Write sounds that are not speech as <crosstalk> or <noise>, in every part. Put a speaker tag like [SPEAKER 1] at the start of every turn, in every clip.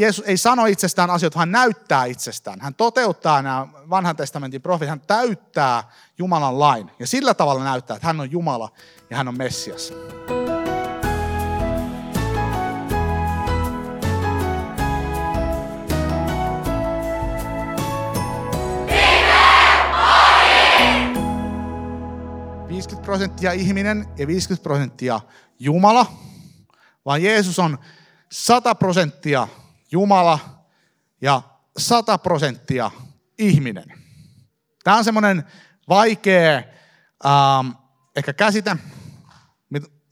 [SPEAKER 1] Jeesus ei sano itsestään asioita, vaan näyttää itsestään. Hän toteuttaa nämä vanhan testamentin profit, hän täyttää Jumalan lain. Ja sillä tavalla näyttää, että hän on Jumala ja hän on Messias. prosenttia ihminen ja 50 prosenttia Jumala, vaan Jeesus on 100 prosenttia Jumala ja 100 prosenttia ihminen. Tämä on semmoinen vaikea ähm, ehkä käsite,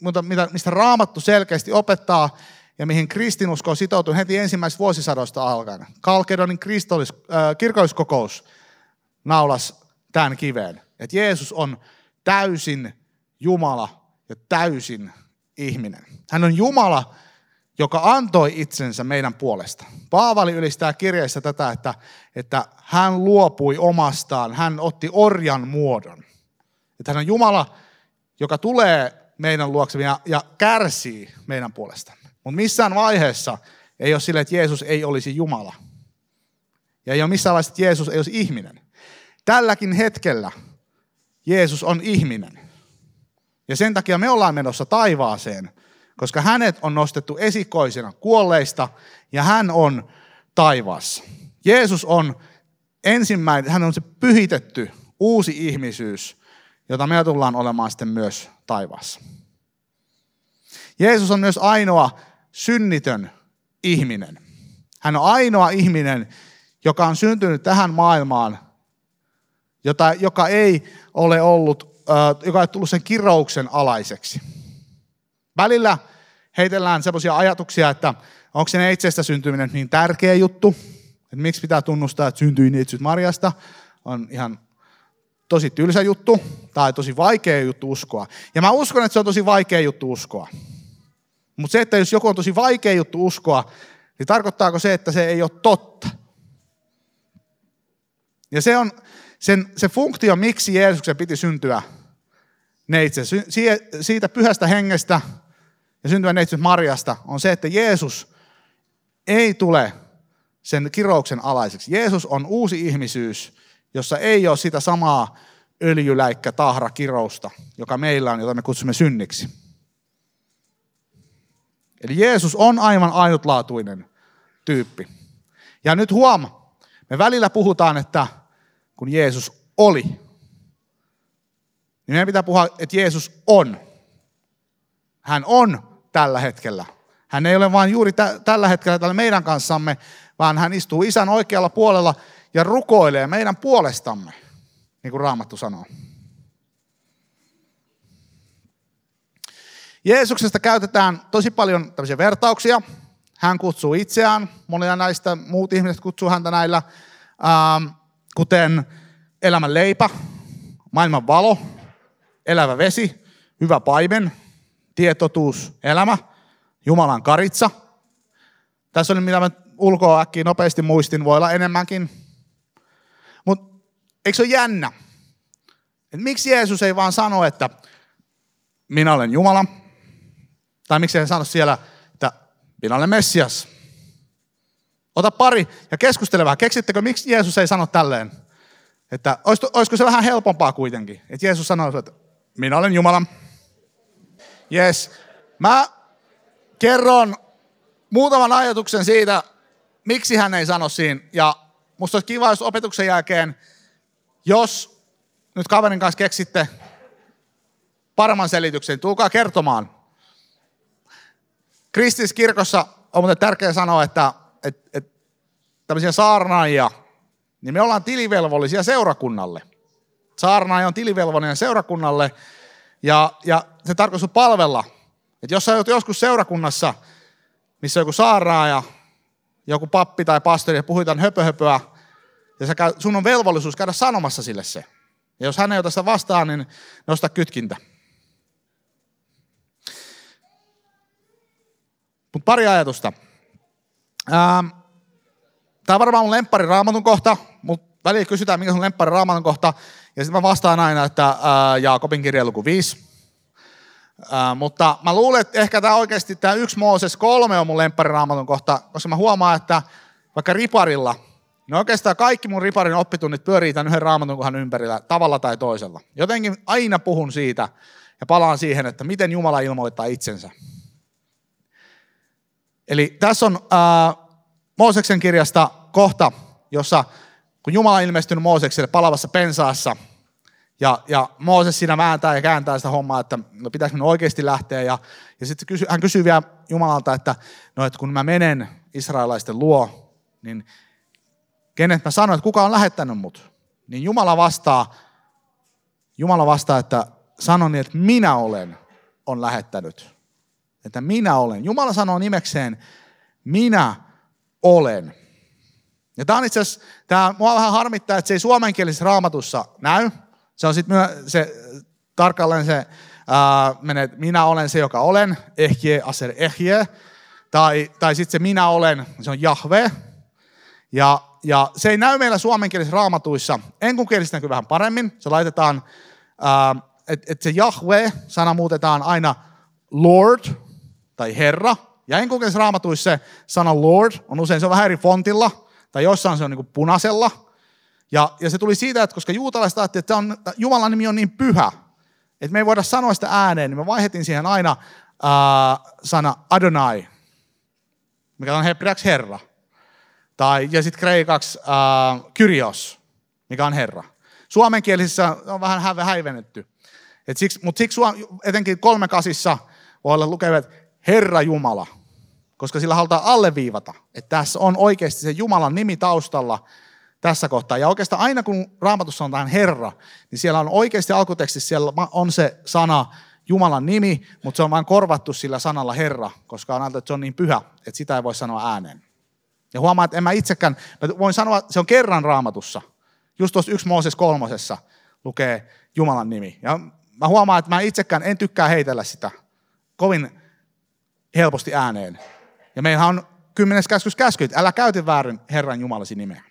[SPEAKER 1] mutta mistä raamattu selkeästi opettaa ja mihin kristinusko on sitoutunut heti ensimmäisestä vuosisadoista alkaen. Kalkedonin kristollis, äh, kirkolliskokous naulas tämän kiveen, että Jeesus on täysin Jumala ja täysin ihminen. Hän on Jumala, joka antoi itsensä meidän puolesta. Paavali ylistää kirjeessä tätä, että, että hän luopui omastaan, hän otti orjan muodon. Että hän on Jumala, joka tulee meidän luoksemme ja, ja kärsii meidän puolestamme. Mutta missään vaiheessa ei ole sille, että Jeesus ei olisi Jumala. Ja ei ole missään vaiheessa, että Jeesus ei olisi ihminen. Tälläkin hetkellä Jeesus on ihminen. Ja sen takia me ollaan menossa taivaaseen, koska hänet on nostettu esikoisena kuolleista ja hän on taivaassa. Jeesus on ensimmäinen, hän on se pyhitetty uusi ihmisyys, jota me tullaan olemaan sitten myös taivaassa. Jeesus on myös ainoa synnitön ihminen. Hän on ainoa ihminen, joka on syntynyt tähän maailmaan, jota, joka ei ole ollut joka on tullut sen kirouksen alaiseksi. Välillä heitellään sellaisia ajatuksia, että onko se itsestä syntyminen niin tärkeä juttu, että miksi pitää tunnustaa, että syntyi neitsyt Marjasta, on ihan tosi tylsä juttu tai tosi vaikea juttu uskoa. Ja mä uskon, että se on tosi vaikea juttu uskoa. Mutta se, että jos joku on tosi vaikea juttu uskoa, niin tarkoittaako se, että se ei ole totta? Ja se on sen, se funktio, miksi Jeesuksen piti syntyä, neitse, siitä pyhästä hengestä ja syntyvän neitsyt Marjasta on se, että Jeesus ei tule sen kirouksen alaiseksi. Jeesus on uusi ihmisyys, jossa ei ole sitä samaa öljyläikkä tahra kirousta, joka meillä on, jota me kutsumme synniksi. Eli Jeesus on aivan ainutlaatuinen tyyppi. Ja nyt huoma, me välillä puhutaan, että kun Jeesus oli, niin meidän pitää puhua, että Jeesus on. Hän on tällä hetkellä. Hän ei ole vain juuri tä- tällä hetkellä täällä meidän kanssamme, vaan hän istuu isän oikealla puolella ja rukoilee meidän puolestamme, niin kuin Raamattu sanoo. Jeesuksesta käytetään tosi paljon tämmöisiä vertauksia. Hän kutsuu itseään, monia näistä muut ihmiset kutsuu häntä näillä, ähm, kuten elämän leipä, maailman valo, elävä vesi, hyvä paimen, tietotuus, elämä, Jumalan karitsa. Tässä oli mitä mä ulkoa äkkiä nopeasti muistin, voi olla enemmänkin. Mutta eikö se ole jännä? Et miksi Jeesus ei vaan sano, että minä olen Jumala? Tai miksi hän sano siellä, että minä olen Messias? Ota pari ja keskustele vähän. Keksittekö, miksi Jeesus ei sano tälleen? Että olisiko se vähän helpompaa kuitenkin? Että Jeesus sanoo, että minä olen Jumala. Yes. Mä kerron muutaman ajatuksen siitä, miksi hän ei sano siinä. Ja musta olisi kiva, jos opetuksen jälkeen, jos nyt kaverin kanssa keksitte paremman selityksen, tulkaa kertomaan. Kristiskirkossa on muuten tärkeää sanoa, että, että, että tämmöisiä saarnaajia, niin me ollaan tilivelvollisia seurakunnalle. Saarnaaja on tilivelvollinen seurakunnalle ja, ja se tarkoitus palvella. Että jos sä oot joskus seurakunnassa, missä on joku saarnaaja, joku pappi tai pastori ja puhutaan höpöhöpöä, ja sä sun on velvollisuus käydä sanomassa sille se. Ja jos hän ei ota sitä vastaan, niin nosta kytkintä. Mutta pari ajatusta. Ähm, Tämä on varmaan mun lemppari raamatun kohta, mutta välillä kysytään, mikä on lemppari raamatun kohta. Ja sitten mä vastaan aina, että ää, Jaakobin kirja luku 5. Mutta mä luulen, että ehkä tämä oikeasti tämä yksi Mooses kolme on mun lemppariraamatun kohta, koska mä huomaan, että vaikka riparilla, niin oikeastaan kaikki mun riparin oppitunnit pyörii tämän yhden raamatun kohan ympärillä tavalla tai toisella. Jotenkin aina puhun siitä ja palaan siihen, että miten Jumala ilmoittaa itsensä. Eli tässä on uh, Mooseksen kirjasta kohta, jossa kun Jumala on ilmestynyt Moosekselle palavassa pensaassa, ja, ja Mooses siinä vääntää ja kääntää sitä hommaa, että no pitäisi minun oikeasti lähteä. Ja, ja sitten kysy, hän kysyy vielä Jumalalta, että no että kun mä menen israelaisten luo, niin kenet mä sanoin, että kuka on lähettänyt mut? Niin Jumala vastaa, Jumala vastaa, että sanon niin, että minä olen on lähettänyt. Että minä olen. Jumala sanoo nimekseen, minä olen. Ja tämä on itse asiassa, tämä mua vähän harmittaa, että se ei suomenkielisessä raamatussa näy. Se on sitten se, tarkalleen se, ää, menee, minä olen se, joka olen, ehje, aser, ehje. Tai, tai sitten se minä olen, se on Jahve. Ja, ja se ei näy meillä suomenkielisessä raamatuissa. Enkunkielistä näkyy vähän paremmin. Se laitetaan, että et se Jahve-sana muutetaan aina Lord tai Herra. Ja enkunkielisessä raamatuissa se sana Lord on usein, se on vähän eri fontilla, tai jossain se on niin punaisella. Ja, ja se tuli siitä, että koska juutalaiset ajattelivat, että on, Jumalan nimi on niin pyhä, että me ei voida sanoa sitä ääneen, niin me vaihdettiin siihen aina ää, sana Adonai, mikä on hebreaksi Herra. Tai, ja sitten kreikaksi ää, Kyrios, mikä on Herra. Suomenkielisissä on vähän hä- häivennetty. Et siksi, mutta siksi etenkin kolme kasissa voi olla lukevat Herra Jumala, koska sillä halutaan alleviivata, että tässä on oikeasti se Jumalan nimi taustalla tässä kohtaa. Ja oikeastaan aina kun raamatussa on tähän Herra, niin siellä on oikeasti alkutekstissä siellä on se sana Jumalan nimi, mutta se on vain korvattu sillä sanalla Herra, koska on ajateltu, että se on niin pyhä, että sitä ei voi sanoa ääneen. Ja huomaa, että en mä itsekään, mä voin sanoa, että se on kerran raamatussa. Just tuossa yksi Mooses kolmosessa lukee Jumalan nimi. Ja mä huomaan, että mä itsekään en tykkää heitellä sitä kovin helposti ääneen. Ja meillähän on kymmenes käskys käsky, että älä käytä väärin Herran Jumalasi nimeä.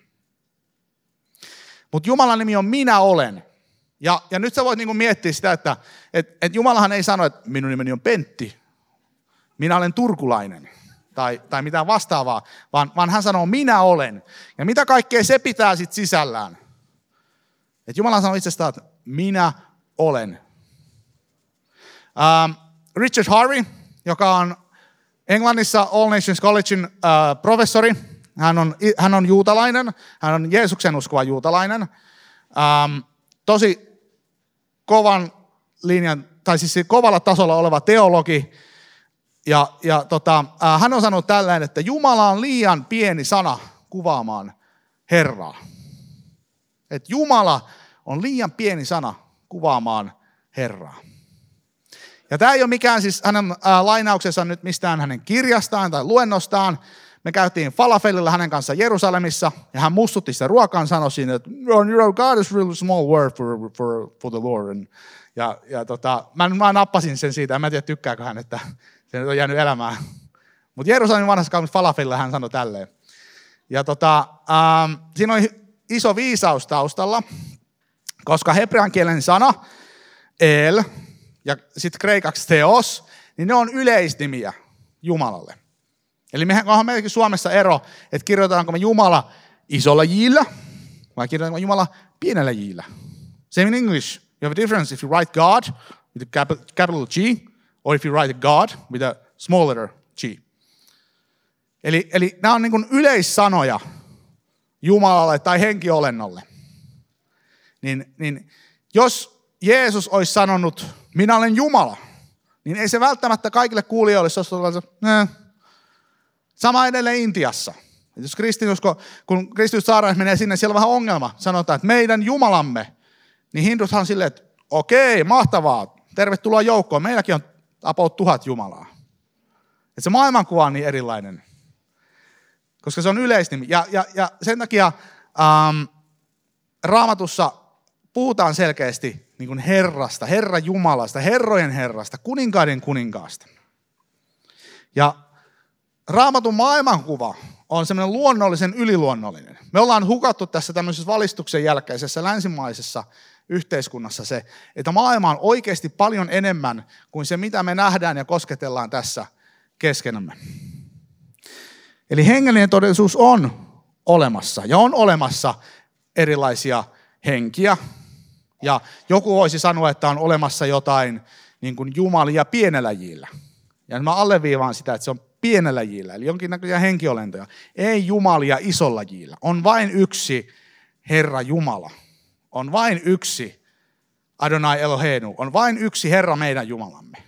[SPEAKER 1] Mutta Jumalan nimi on minä olen. Ja, ja nyt sä voit niinku miettiä sitä, että et, et Jumalahan ei sano, että minun nimeni on Pentti. Minä olen turkulainen. Tai, tai mitään vastaavaa, vaan, vaan hän sanoo, minä olen. Ja mitä kaikkea se pitää sitten sisällään? Et Jumala sanoo itsestään, että minä olen. Um, Richard Harvey, joka on Englannissa All Nations Collegein uh, professori, hän on, hän on juutalainen, hän on Jeesuksen uskova juutalainen. Um, tosi kovan linjan, tai siis kovalla tasolla oleva teologi. Ja, ja tota, uh, hän on sanonut tällainen, että Jumala on liian pieni sana kuvaamaan Herraa. Että Jumala on liian pieni sana kuvaamaan Herraa. Ja tämä ei ole mikään siis hänen äh, lainauksensa nyt mistään hänen kirjastaan tai luennostaan, me käytiin falafelilla hänen kanssa Jerusalemissa, ja hän mustutti sitä ruokaan, sanoi siinä, että you know, God is really small word for, for, for the Lord. And, ja, ja tota, mä, mä nappasin sen siitä, en mä tiedä tykkääkö hän, että se on jäänyt elämään. Mutta Jerusalemin vanhassa kaupungissa falafelilla hän sanoi tälleen. Ja tota, ähm, siinä on iso viisaus taustalla, koska hebrean kielen sana el ja sitten kreikaksi theos, niin ne on yleisnimiä Jumalalle. Eli mehän onhan meilläkin Suomessa ero, että kirjoitetaanko me Jumala isolla jillä vai kirjoitetaanko Jumala pienellä jillä. Same in English. You have a difference if you write God with a capital G or if you write God with a small letter G. Eli, eli nämä on niin yleissanoja Jumalalle tai henkiolennolle. Niin, niin jos Jeesus olisi sanonut, minä olen Jumala, niin ei se välttämättä kaikille kuulijoille olisi ollut, Sama edelleen Intiassa. Jos kristinusko, kun kristillissaarnaaja menee sinne, siellä on vähän ongelma. Sanotaan, että meidän Jumalamme. Niin hinduthan silleen, että okei, mahtavaa, tervetuloa joukkoon. Meilläkin on about tuhat Jumalaa. Että se maailmankuva on niin erilainen. Koska se on yleisnimi. Ja, ja, ja sen takia ähm, raamatussa puhutaan selkeästi niin kuin Herrasta, Herra Jumalasta, Herrojen Herrasta, kuninkaiden kuninkaasta. Ja raamatun maailmankuva on semmoinen luonnollisen yliluonnollinen. Me ollaan hukattu tässä tämmöisessä valistuksen jälkeisessä länsimaisessa yhteiskunnassa se, että maailma on oikeasti paljon enemmän kuin se, mitä me nähdään ja kosketellaan tässä keskenämme. Eli hengellinen todellisuus on olemassa ja on olemassa erilaisia henkiä. Ja joku voisi sanoa, että on olemassa jotain niin kuin jumalia pienellä jillä. Ja mä alleviivaan sitä, että se on pienellä jillä, eli jonkinnäköisiä henkiolentoja. Ei jumalia isolla jillä. On vain yksi Herra Jumala. On vain yksi Adonai Eloheinu. On vain yksi Herra meidän Jumalamme.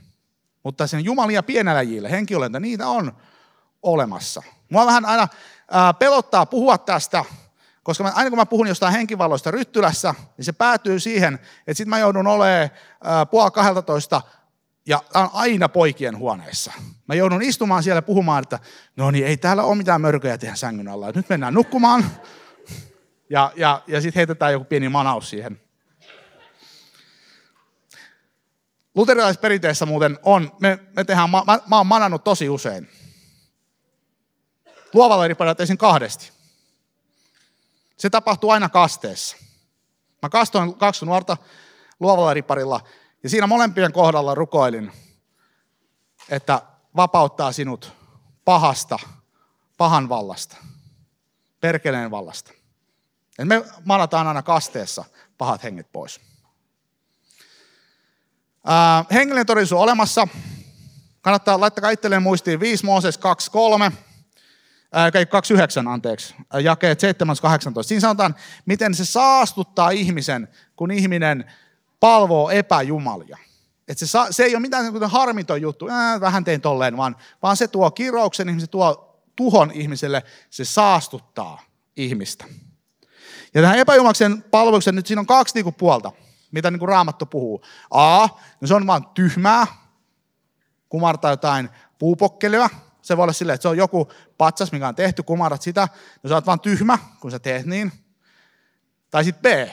[SPEAKER 1] Mutta sen jumalia pienellä jillä, henkiolenta, niitä on olemassa. Mua vähän aina pelottaa puhua tästä, koska mä, aina kun mä puhun jostain henkivalloista Ryttylässä, niin se päätyy siihen, että sitten mä joudun olemaan puoli 12 ja on aina poikien huoneessa. Mä joudun istumaan siellä puhumaan, että no niin, ei täällä ole mitään mörköjä tehdä sängyn alla. Nyt mennään nukkumaan. Ja, ja, ja sitten heitetään joku pieni manaus siihen. Luterilaisperinteessä muuten on, me, me tehdään, mä, mä oon manannut tosi usein. Luovalla eri tein kahdesti. Se tapahtuu aina kasteessa. Mä kastoin kaksi nuorta luovalla riparilla ja siinä molempien kohdalla rukoilin, että vapauttaa sinut pahasta, pahan vallasta, perkeleen vallasta. Et me manataan aina kasteessa pahat henget pois. Ää, hengellinen todellisuus on olemassa. Kannattaa laittaa itselleen muistiin 5 Mooses 2.3 29, anteeksi, jakeet 7-18. Siinä sanotaan, miten se saastuttaa ihmisen, kun ihminen palvoo epäjumalia. Et se, se ei ole mitään harmiton juttu, äh, vähän tein tolleen, vaan, vaan se tuo kirouksen, se tuo tuhon ihmiselle, se saastuttaa ihmistä. Ja tähän epäjumaksen palveluksen, nyt siinä on kaksi niinku puolta, mitä niinku Raamattu puhuu. A, no se on vaan tyhmää, kumartaa jotain puupokkeleja, se voi olla silleen, että se on joku patsas, mikä on tehty, kumarat sitä, no sä oot vaan tyhmä, kun sä teet niin. Tai sitten B,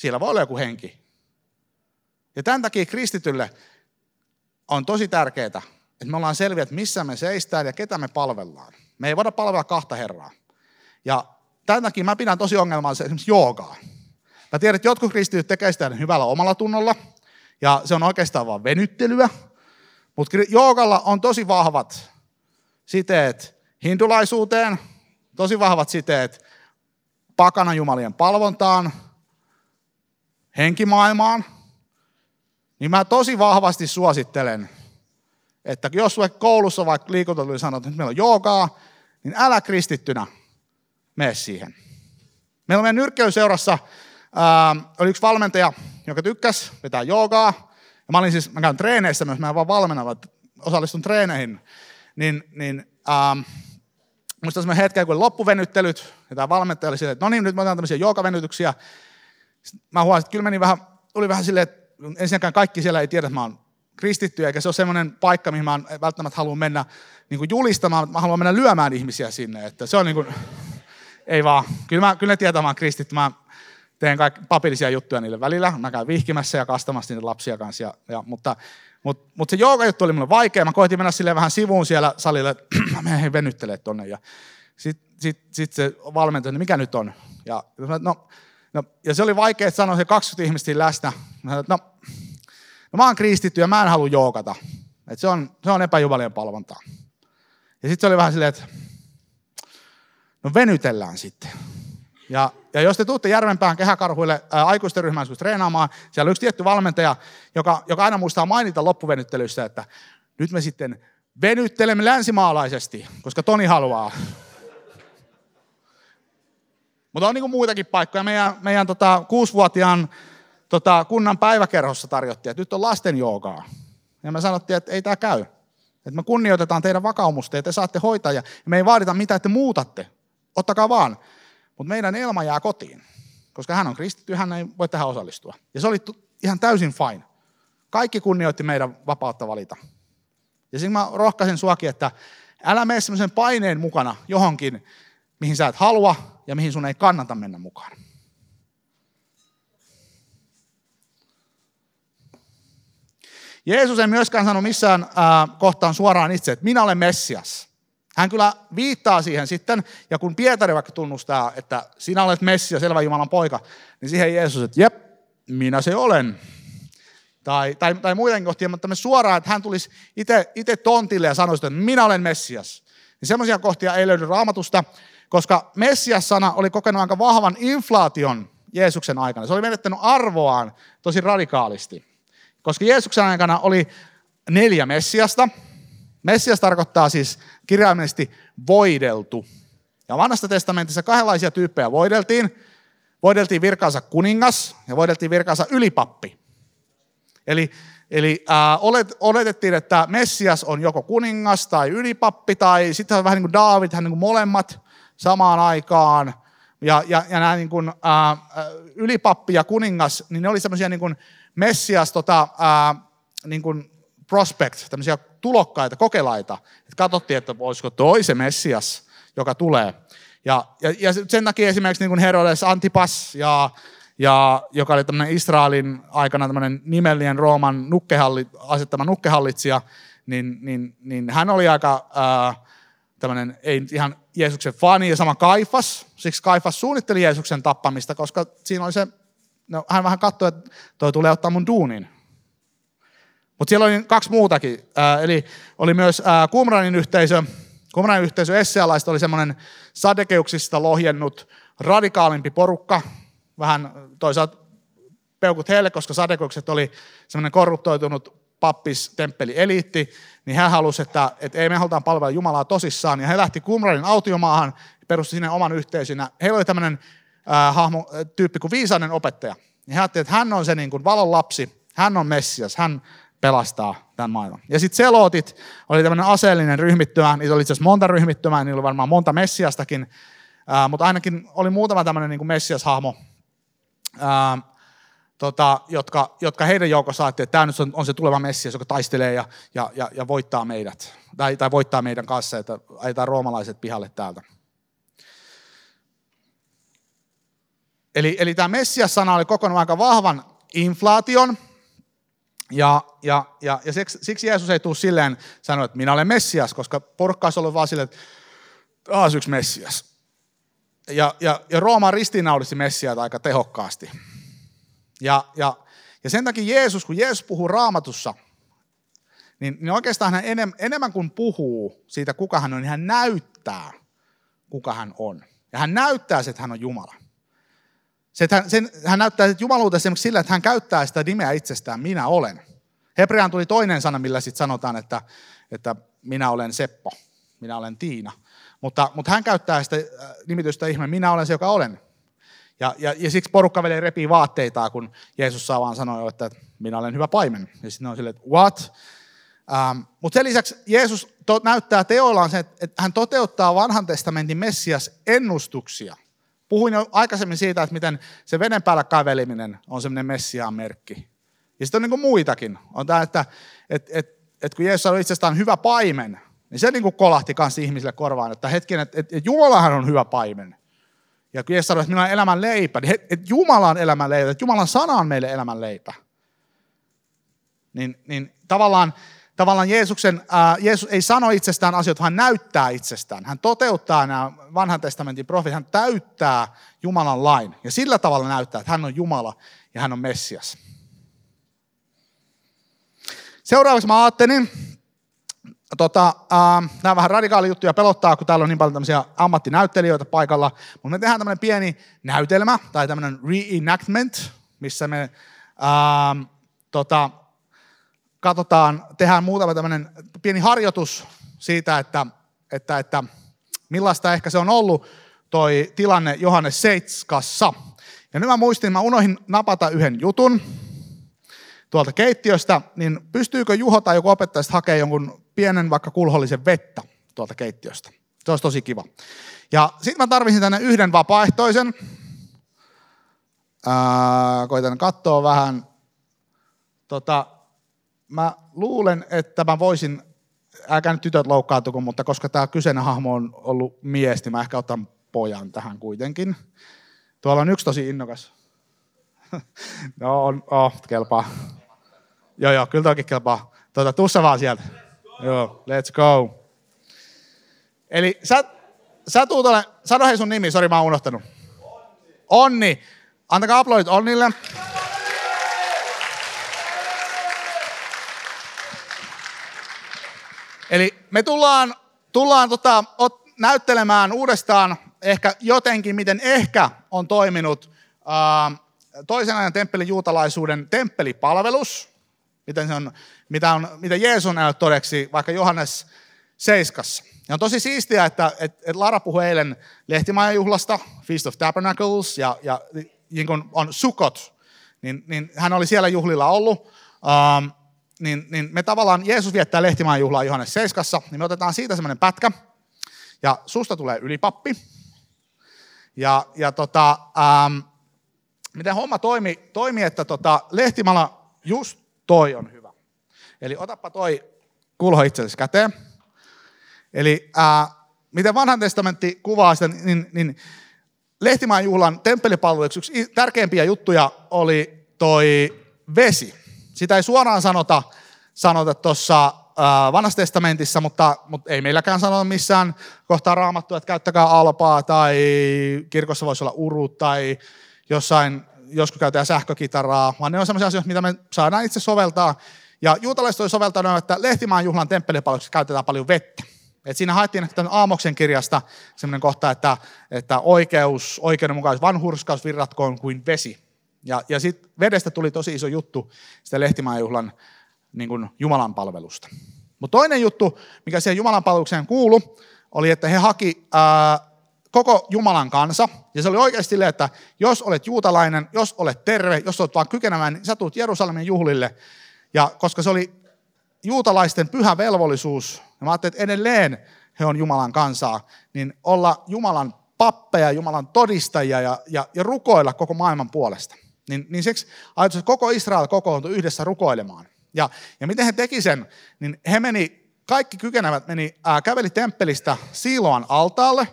[SPEAKER 1] siellä voi olla joku henki. Ja tämän takia kristitylle on tosi tärkeää, että me ollaan selviä, että missä me seistään ja ketä me palvellaan. Me ei voida palvella kahta herraa. Ja tämän takia mä pidän tosi ongelmallisen esimerkiksi joogaa. Mä tiedän, että jotkut kristityt tekevät sitä hyvällä omalla tunnolla, ja se on oikeastaan vain venyttelyä, mutta joogalla on tosi vahvat siteet hindulaisuuteen, tosi vahvat siteet pakana jumalien palvontaan, henkimaailmaan, niin mä tosi vahvasti suosittelen, että jos vaikka koulussa vaikka liikuntatuli sanoo, että meillä on joogaa, niin älä kristittynä mene siihen. Meillä on meidän nyrkkeilyseurassa, ää, oli yksi valmentaja, joka tykkäsi vetää joogaa, ja mä olin siis, mä käyn treeneissä myös, mä en vaan valmenna, vaan osallistun treeneihin. Niin, niin ähm, muistan semmoinen hetken, kun loppuvenyttelyt, ja tämä valmentaja oli silleen, että no niin, nyt me otetaan tämmöisiä joogavenytyksiä. Sitten mä huomasin, että kyllä meni vähän, tuli vähän silleen, että ensinnäkään kaikki siellä ei tiedä, että mä oon kristitty, eikä se ole semmoinen paikka, mihin mä välttämättä haluan mennä niin kuin julistamaan, mä haluan mennä lyömään ihmisiä sinne. Että se on niin kuin, ei vaan, kyllä, mä, kyllä ne tietää, mä oon kristitty. Mä teen kaikki papillisia juttuja niille välillä. Mä käyn vihkimässä ja kastamassa niitä lapsia kanssa. Ja, ja, mutta mutta mut se juttu oli mulle vaikea. Mä koitin mennä sille vähän sivuun siellä salille, että <clears throat> mä menen venyttelee tonne. Ja sitten sit, sit se valmentaja, niin mikä nyt on? Ja, no, no, ja se oli vaikea, että sanoa se 20 ihmistä läsnä. Mä sanoin, no, no mä oon kristitty ja mä en halua joukata. Et se on, se on epäjuvalien palvontaa. Ja sitten se oli vähän silleen, että no venytellään sitten. Ja, ja jos te tuutte Järvenpään kehäkarhuille ää, aikuisten ryhmään treenaamaan, siellä on yksi tietty valmentaja, joka, joka aina muistaa mainita loppuvenyttelyssä, että nyt me sitten venyttelemme länsimaalaisesti, koska Toni haluaa. Mutta on niin muitakin paikkoja. Meidän, meidän tota, kuusivuotiaan tota, kunnan päiväkerhossa tarjottiin, että nyt on lasten joogaa. Ja me sanottiin, että ei tämä käy. Että me kunnioitetaan teidän vakaumusta ja te saatte hoitaa ja me ei vaadita että te muutatte. Ottakaa vaan. Mutta meidän Elma jää kotiin, koska hän on kristitty, hän ei voi tähän osallistua. Ja se oli ihan täysin fine. Kaikki kunnioitti meidän vapautta valita. Ja siinä mä rohkaisen suakin, että älä mene semmoisen paineen mukana johonkin, mihin sä et halua ja mihin sun ei kannata mennä mukaan. Jeesus ei myöskään sano missään kohtaan suoraan itse, että minä olen Messias. Hän kyllä viittaa siihen sitten, ja kun Pietari vaikka tunnustaa, että sinä olet Messia, selvä Jumalan poika, niin siihen Jeesus, että jep, minä se olen. Tai, tai, tai muiden kohtia, mutta me suoraan, että hän tulisi itse tontille ja sanoisi, että minä olen Messias. Niin semmoisia kohtia ei löydy raamatusta, koska Messias-sana oli kokenut aika vahvan inflaation Jeesuksen aikana. Se oli menettänyt arvoaan tosi radikaalisti. Koska Jeesuksen aikana oli neljä Messiasta. Messias tarkoittaa siis kirjaimellisesti voideltu. Ja vanhassa testamentissa kahdenlaisia tyyppejä voideltiin. Voideltiin virkaansa kuningas ja voideltiin virkaansa ylipappi. Eli, eli äh, olet, oletettiin, että Messias on joko kuningas tai ylipappi, tai sitten on vähän niin kuin Daavid, hän niin kuin molemmat samaan aikaan. Ja, ja, ja nämä niin kuin, äh, ylipappi ja kuningas, niin ne oli semmoisia niin kuin Messias tota, äh, niin kuin prospect, tämmöisiä tulokkaita, kokelaita. Että katsottiin, että olisiko toi se Messias, joka tulee. Ja, ja, ja sen takia esimerkiksi niin kuin Herodes Antipas, ja, ja, joka oli tämmöinen Israelin aikana tämmöinen nimellinen Rooman nukkehalli, asettama nukkehallitsija, niin, niin, niin hän oli aika ää, tämmöinen, ei ihan Jeesuksen fani, ja sama Kaifas, siksi Kaifas suunnitteli Jeesuksen tappamista, koska siinä oli se, no, hän vähän katsoi, että toi tulee ottaa mun duunin. Mutta siellä oli kaksi muutakin, ää, eli oli myös ää, Qumranin yhteisö, Qumranin yhteisö Essealaista oli semmoinen sadekeuksista lohjennut radikaalimpi porukka, vähän toisaalta peukut heille, koska sadekeukset oli semmoinen korruptoitunut pappis, temppeli, eliitti, niin hän halusi, että, että ei me halutaan palvella Jumalaa tosissaan, ja he lähti Qumranin autiomaahan, perusti sinne oman yhteisön, heillä oli tämmöinen äh, hahmo, tyyppi kuin viisainen opettaja, niin he että hän on se niin kuin valon lapsi, hän on Messias, hän pelastaa tämän maailman. Ja sitten Selotit oli tämmöinen aseellinen ryhmittymä, niitä oli itse asiassa monta ryhmittymää, niillä oli varmaan monta Messiastakin, ää, mutta ainakin oli muutama tämmöinen niin Messias-hahmo, ää, tota, jotka, jotka heidän joukossa ajattelivat, että tämä nyt on, on se tuleva Messias, joka taistelee ja, ja, ja, ja voittaa meidät, tai, tai voittaa meidän kanssa, että ajetaan roomalaiset pihalle täältä. Eli, eli tämä Messias-sana oli kokonaan aika vahvan inflaation, ja, ja, ja, ja siksi, siksi Jeesus ei tule silleen sanoa, että minä olen Messias, koska porukka olisi ollut vaan silleen, että taas yksi Messias. Ja, ja, ja Rooma ristiinnaulisi Messiaita aika tehokkaasti. Ja, ja, ja sen takia Jeesus, kun Jeesus puhuu raamatussa, niin, niin oikeastaan hän enemmän, enemmän kuin puhuu siitä, kuka hän on, niin hän näyttää, kuka hän on. Ja hän näyttää, että hän on Jumala. Se, että hän, sen, hän näyttää että jumaluutta esimerkiksi sillä, että hän käyttää sitä nimeä itsestään, minä olen. Hebreaan tuli toinen sana, millä sitten sanotaan, että, että minä olen Seppo, minä olen Tiina. Mutta, mutta hän käyttää sitä äh, nimitystä ihme, minä olen se, joka olen. Ja, ja, ja siksi porukka vielä repii vaatteitaan, kun Jeesus saa vaan sanoa, että minä olen hyvä paimen. Ja sitten on silleen, että what? Ähm, mutta sen lisäksi Jeesus to, näyttää teollaan sen, että hän toteuttaa vanhan testamentin Messias ennustuksia – Puhuin jo aikaisemmin siitä, että miten se veden päällä käveleminen on semmoinen Messiaan merkki. Ja sitten on niin kuin muitakin. On tämä, että et, et, et kun Jeesus on itsestään hyvä paimen, niin se niin kuin kolahti myös ihmisille korvaan, että hetken, että, että Jumalahan on hyvä paimen. Ja kun Jeesus sanoi, että minä olen elämän leipä, niin että Jumala on elämän leipä, että Jumalan sana on meille elämän leipä. Niin, niin tavallaan tavallaan Jeesuksen, ää, Jeesus ei sano itsestään asioita, hän näyttää itsestään. Hän toteuttaa nämä vanhan testamentin profit, hän täyttää Jumalan lain. Ja sillä tavalla näyttää, että hän on Jumala ja hän on Messias. Seuraavaksi mä ajattelin, tota, ää, nämä vähän radikaali juttuja pelottaa, kun täällä on niin paljon tämmöisiä ammattinäyttelijöitä paikalla, mutta me tehdään tämmöinen pieni näytelmä tai tämmöinen reenactment, missä me ää, tota, katsotaan, tehdään muutama tämmöinen pieni harjoitus siitä, että, että, että millaista ehkä se on ollut toi tilanne Johannes 7. Ja nyt mä muistin, mä unohin napata yhden jutun tuolta keittiöstä, niin pystyykö Juho tai joku opettajista hakemaan jonkun pienen vaikka kulhollisen vettä tuolta keittiöstä? Se olisi tosi kiva. Ja sitten mä tarvitsin tänne yhden vapaaehtoisen. Ää, koitan katsoa vähän. Tota, mä luulen, että mä voisin, älkää nyt tytöt loukkaantuko, mutta koska tämä kyseinen hahmo on ollut mies, niin mä ehkä otan pojan tähän kuitenkin. Tuolla on yksi tosi innokas. <laughs> no, on, oh, kelpaa. Joo, joo, kyllä toki kelpaa. Tuota, tussa vaan sieltä. Joo, let's go. Eli sä, sä tuut ole, sano hei sun nimi, sori mä oon unohtanut. Onni. Onni. Antakaa aplodit Onnille. Eli me tullaan, tullaan tota, ot, näyttelemään uudestaan ehkä jotenkin, miten ehkä on toiminut ää, toisen ajan temppelin juutalaisuuden temppelipalvelus, miten se on mitä, on, mitä Jeesus näyttänyt todeksi vaikka Johannes Seiskassa. Ja on tosi siistiä, että, että, että Lara puhui eilen lehtimajan juhlasta, Feast of Tabernacles, ja, ja niin kuin on Sukot, niin, niin hän oli siellä juhlilla ollut. Um, niin, niin me tavallaan, Jeesus viettää lehtimaan juhlaa Johannes 7, niin me otetaan siitä semmoinen pätkä, ja susta tulee ylipappi. Ja, ja tota, um, miten homma toimi, toimi että tota, lehtimalla just toi on hyvä. Eli otappa toi kulho itsellesi käteen. Eli ää, miten vanhan testamentti kuvaa sitä, niin, niin Lehtimaan juhlan temppelipalveluksi yksi tärkeimpiä juttuja oli toi vesi. Sitä ei suoraan sanota sanota tuossa vanhassa testamentissa, mutta, mutta ei meilläkään sanota missään kohtaa raamattua, että käyttäkää alpaa tai kirkossa voisi olla urut tai jossain joskus käytetään sähkökitaraa, vaan ne on sellaisia asioita, mitä me saadaan itse soveltaa. Ja juutalaiset oli soveltanut, että Lehtimaan juhlan temppelipalveluksessa käytetään paljon vettä. Et siinä haettiin tämän Aamoksen kirjasta sellainen kohta, että, että oikeus, oikeudenmukaisuus, vanhurskaus virratkoon kuin vesi. Ja, ja sitten vedestä tuli tosi iso juttu sitä Lehtimäenjuhlan niin kuin Jumalan palvelusta. Mutta toinen juttu, mikä siihen Jumalan palvelukseen kuulu, oli, että he haki ää, koko Jumalan kansa. Ja se oli oikeasti silleen, että jos olet juutalainen, jos olet terve, jos olet vaan kykenevän, niin sä tulet Jerusalemin juhlille. Ja koska se oli juutalaisten pyhä velvollisuus, ja mä ajattelin, että edelleen he on Jumalan kansaa, niin olla Jumalan pappeja, Jumalan todistajia ja, ja, ja rukoilla koko maailman puolesta. Niin, niin siksi ajatus, että koko Israel kokoontui yhdessä rukoilemaan. Ja, ja miten he teki sen, niin he meni, kaikki kykenevät meni, ää, käveli temppelistä Siiloan altaalle,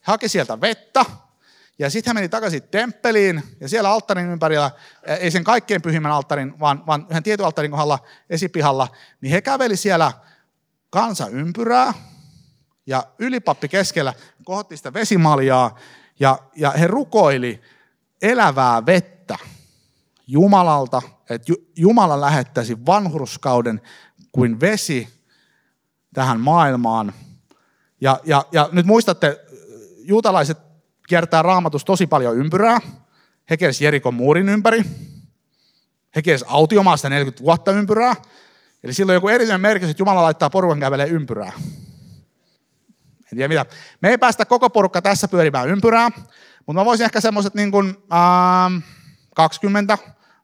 [SPEAKER 1] haki sieltä vettä, ja sitten hän meni takaisin temppeliin, ja siellä alttarin ympärillä, ei sen kaikkein pyhimmän alttarin, vaan, vaan yhden tietyn alttarin kohdalla esipihalla, niin he käveli siellä kansa ympyrää, ja ylipappi keskellä kohotti sitä vesimaljaa, ja, ja he rukoili elävää vettä Jumalalta, että Jumala lähettäisi vanhurskauden kuin vesi tähän maailmaan. Ja, ja, ja nyt muistatte, juutalaiset kiertää raamatus tosi paljon ympyrää. He kiersivät Jerikon muurin ympäri. He kiersivät autiomaasta 40 vuotta ympyrää. Eli silloin joku erillinen merkitys, että Jumala laittaa porukan kävelee ympyrää. En tiedä mitä. Me ei päästä koko porukka tässä pyörimään ympyrää, mutta mä voisin ehkä semmoiset niin kuin, ähm, 20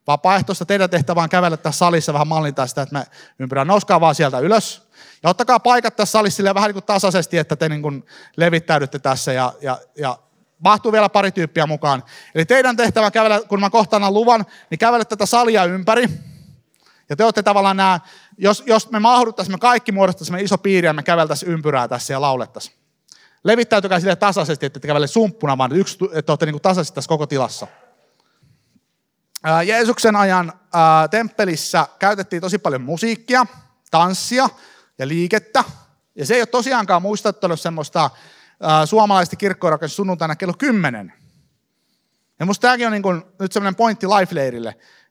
[SPEAKER 1] vapaaehtoista teidän tehtävä on kävellä tässä salissa vähän mallintaa sitä, että me ympyrään. Nouskaa vaan sieltä ylös. Ja ottakaa paikat tässä salissa vähän niin kuin tasaisesti, että te niin kuin levittäydytte tässä ja, ja, ja mahtuu vielä pari tyyppiä mukaan. Eli teidän tehtävä kävellä, kun mä kohtaan luvan, niin kävele tätä salia ympäri. Ja te olette tavallaan nämä, jos, jos me mahduttaisiin, me kaikki muodostaisimme iso piiri ja me käveltäisiin ympyrää tässä ja laulettaisiin. Levittäytykää sille tasaisesti, että te kävele sumppuna, vaan yksi, että olette niin tasaisesti tässä koko tilassa. Jeesuksen ajan temppelissä käytettiin tosi paljon musiikkia, tanssia ja liikettä. Ja se ei ole tosiaankaan muistattanut semmoista suomalaista kirkkorakennus sunnuntaina kello 10. Ja musta tämäkin on niin kuin, nyt semmoinen pointti life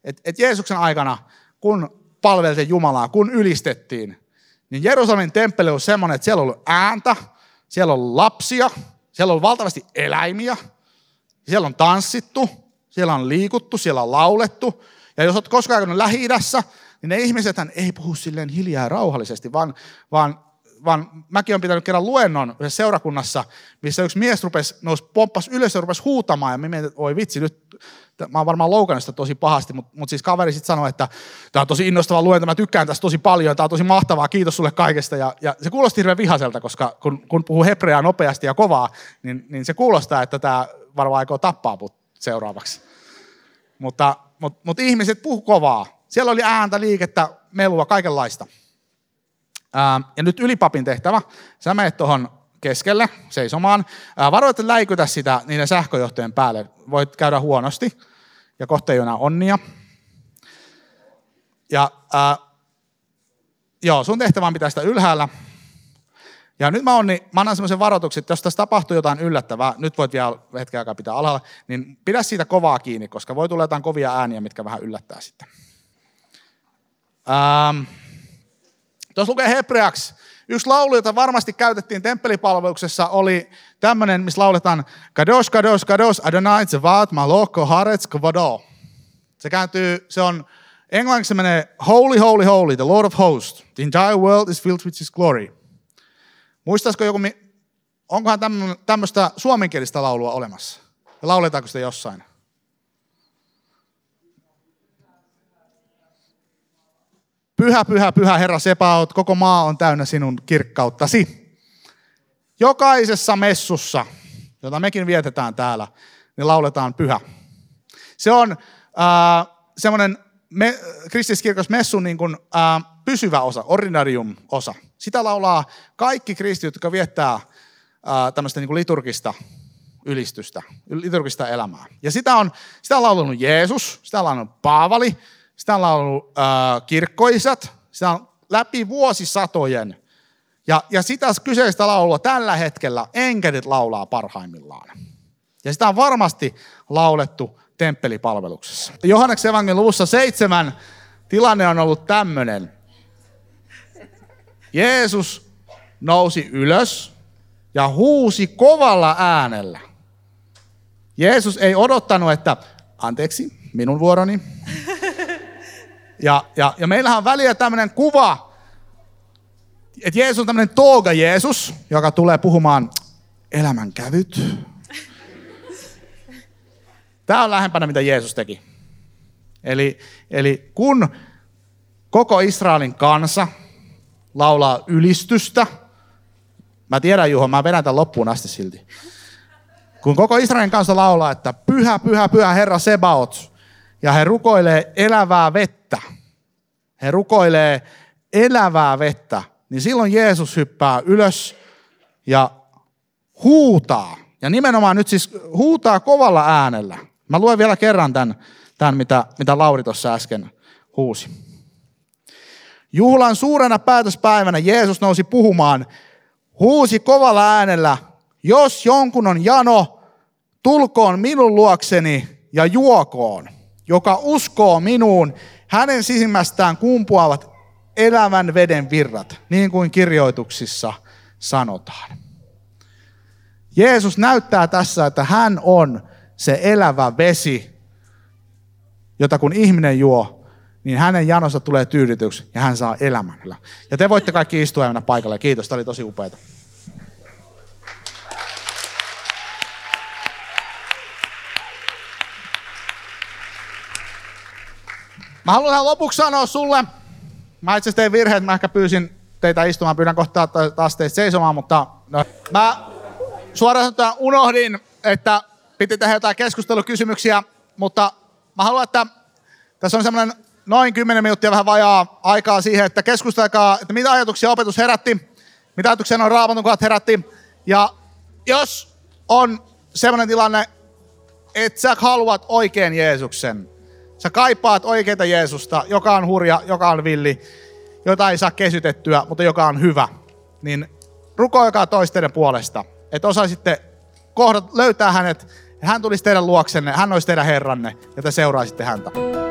[SPEAKER 1] että, että Jeesuksen aikana, kun palveltiin Jumalaa, kun ylistettiin, niin Jerusalemin temppeli on semmoinen, että siellä on ollut ääntä, siellä on lapsia, siellä on valtavasti eläimiä, siellä on tanssittu, siellä on liikuttu, siellä on laulettu. Ja jos olet koskaan käynyt lähi niin ne ihmiset ei puhu silleen hiljaa ja rauhallisesti, vaan, vaan, vaan mäkin olen pitänyt kerran luennon yhdessä seurakunnassa, missä yksi mies rupesi, nousi, pomppasi ylös ja rupesi huutamaan, ja mietin, että oi vitsi, nyt mä oon varmaan loukannut sitä tosi pahasti, mutta, mutta siis kaveri sitten sanoi, että tämä on tosi innostava luento, mä tykkään tästä tosi paljon, tämä on tosi mahtavaa, kiitos sulle kaikesta. Ja, ja se kuulosti hirveän vihaselta, koska kun, kun puhuu hebreaa nopeasti ja kovaa, niin, niin se kuulostaa, että tämä varmaan aikoo tappaa mut seuraavaksi. Mutta, mutta, mutta ihmiset puhu kovaa. Siellä oli ääntä, liikettä, melua, kaikenlaista. Ja nyt ylipapin tehtävä, sä menet tuohon keskelle seisomaan. Varo, että läikytä sitä niiden sähköjohtojen päälle. Voit käydä huonosti ja kohta ei enää onnia. Ja ää, joo, sun tehtävä on pitää sitä ylhäällä. Ja nyt mä, on, niin, mä annan semmoisen varoituksen, että jos tässä tapahtuu jotain yllättävää, nyt voit vielä hetken aikaa pitää alhaalla, niin pidä siitä kovaa kiinni, koska voi tulla jotain kovia ääniä, mitkä vähän yllättää sitten. Ähm, tuossa lukee Hebreaksi Yksi laulu, jota varmasti käytettiin temppelipalveluksessa, oli tämmöinen, missä lauletaan Kadosh, Kadosh, Kadosh, Adonai Tzevat, Maloko, Haaretz, Kavado. Se kääntyy, se on, englanniksi se menee Holy, Holy, Holy, the Lord of Hosts. The entire world is filled with his glory. Muistaisiko joku, onkohan tämmöistä suomenkielistä laulua olemassa? Lauletaanko sitä jossain? Pyhä, pyhä, pyhä Herra Sepaot, koko maa on täynnä sinun kirkkauttasi. Jokaisessa messussa, jota mekin vietetään täällä, niin lauletaan pyhä. Se on äh, semmoinen me, kristilliskirkos messun niin kuin, äh, pysyvä osa, ordinarium-osa. Sitä laulaa kaikki kristityt, jotka viettää äh, tämmöistä niin liturgista ylistystä, liturgista elämää. Ja sitä on, sitä on laulanut Jeesus, sitä on laulanut Paavali, sitä on laulanut äh, kirkkoisat, sitä on läpi vuosisatojen. Ja, ja sitä kyseistä laulua tällä hetkellä enkelit laulaa parhaimmillaan. Ja sitä on varmasti laulettu temppelipalveluksessa. Johanneksen evankelin luvussa seitsemän tilanne on ollut tämmöinen. Jeesus nousi ylös ja huusi kovalla äänellä. Jeesus ei odottanut, että anteeksi, minun vuoroni. Ja, ja, ja meillähän on väliä tämmöinen kuva, että Jeesus on tämmöinen tooga Jeesus, joka tulee puhumaan elämänkävyt. Tämä on lähempänä, mitä Jeesus teki. Eli, eli kun koko Israelin kansa laulaa ylistystä, mä tiedän Juho, mä vedän tämän loppuun asti silti. Kun koko Israelin kanssa laulaa, että pyhä, pyhä, pyhä Herra Sebaot, ja he rukoilee elävää vettä, he rukoilee elävää vettä, niin silloin Jeesus hyppää ylös ja huutaa. Ja nimenomaan nyt siis huutaa kovalla äänellä. Mä luen vielä kerran tämän, tämän mitä, mitä Lauri tuossa äsken huusi. Juhlan suurena päätöspäivänä Jeesus nousi puhumaan, huusi kovalla äänellä, jos jonkun on jano, tulkoon minun luokseni ja juokoon. Joka uskoo minuun, hänen sisimmästään kumpuavat elävän veden virrat, niin kuin kirjoituksissa sanotaan. Jeesus näyttää tässä, että hän on se elävä vesi, jota kun ihminen juo, niin hänen janossa tulee tyydytyksi ja hän saa elämän. Ja te voitte kaikki istua ja mennä paikalle. Kiitos, tämä oli tosi upeaa. Mä haluan tähän lopuksi sanoa sulle, mä itse tein virheen, mä ehkä pyysin teitä istumaan, pyydän kohtaa taas teitä seisomaan, mutta no, mä suoraan unohdin, että piti tehdä jotain keskustelukysymyksiä, mutta mä haluan, että tässä on semmoinen noin 10 minuuttia vähän vajaa aikaa siihen, että keskustelkaa, että mitä ajatuksia opetus herätti, mitä ajatuksia on raamatun kohdat herätti. Ja jos on semmoinen tilanne, että sä haluat oikein Jeesuksen, sä kaipaat oikeita Jeesusta, joka on hurja, joka on villi, jota ei saa kesytettyä, mutta joka on hyvä, niin rukoilkaa toisteiden puolesta, että osaisitte kohdat, löytää hänet, hän tulisi teidän luoksenne, hän olisi teidän herranne ja te seuraisitte häntä.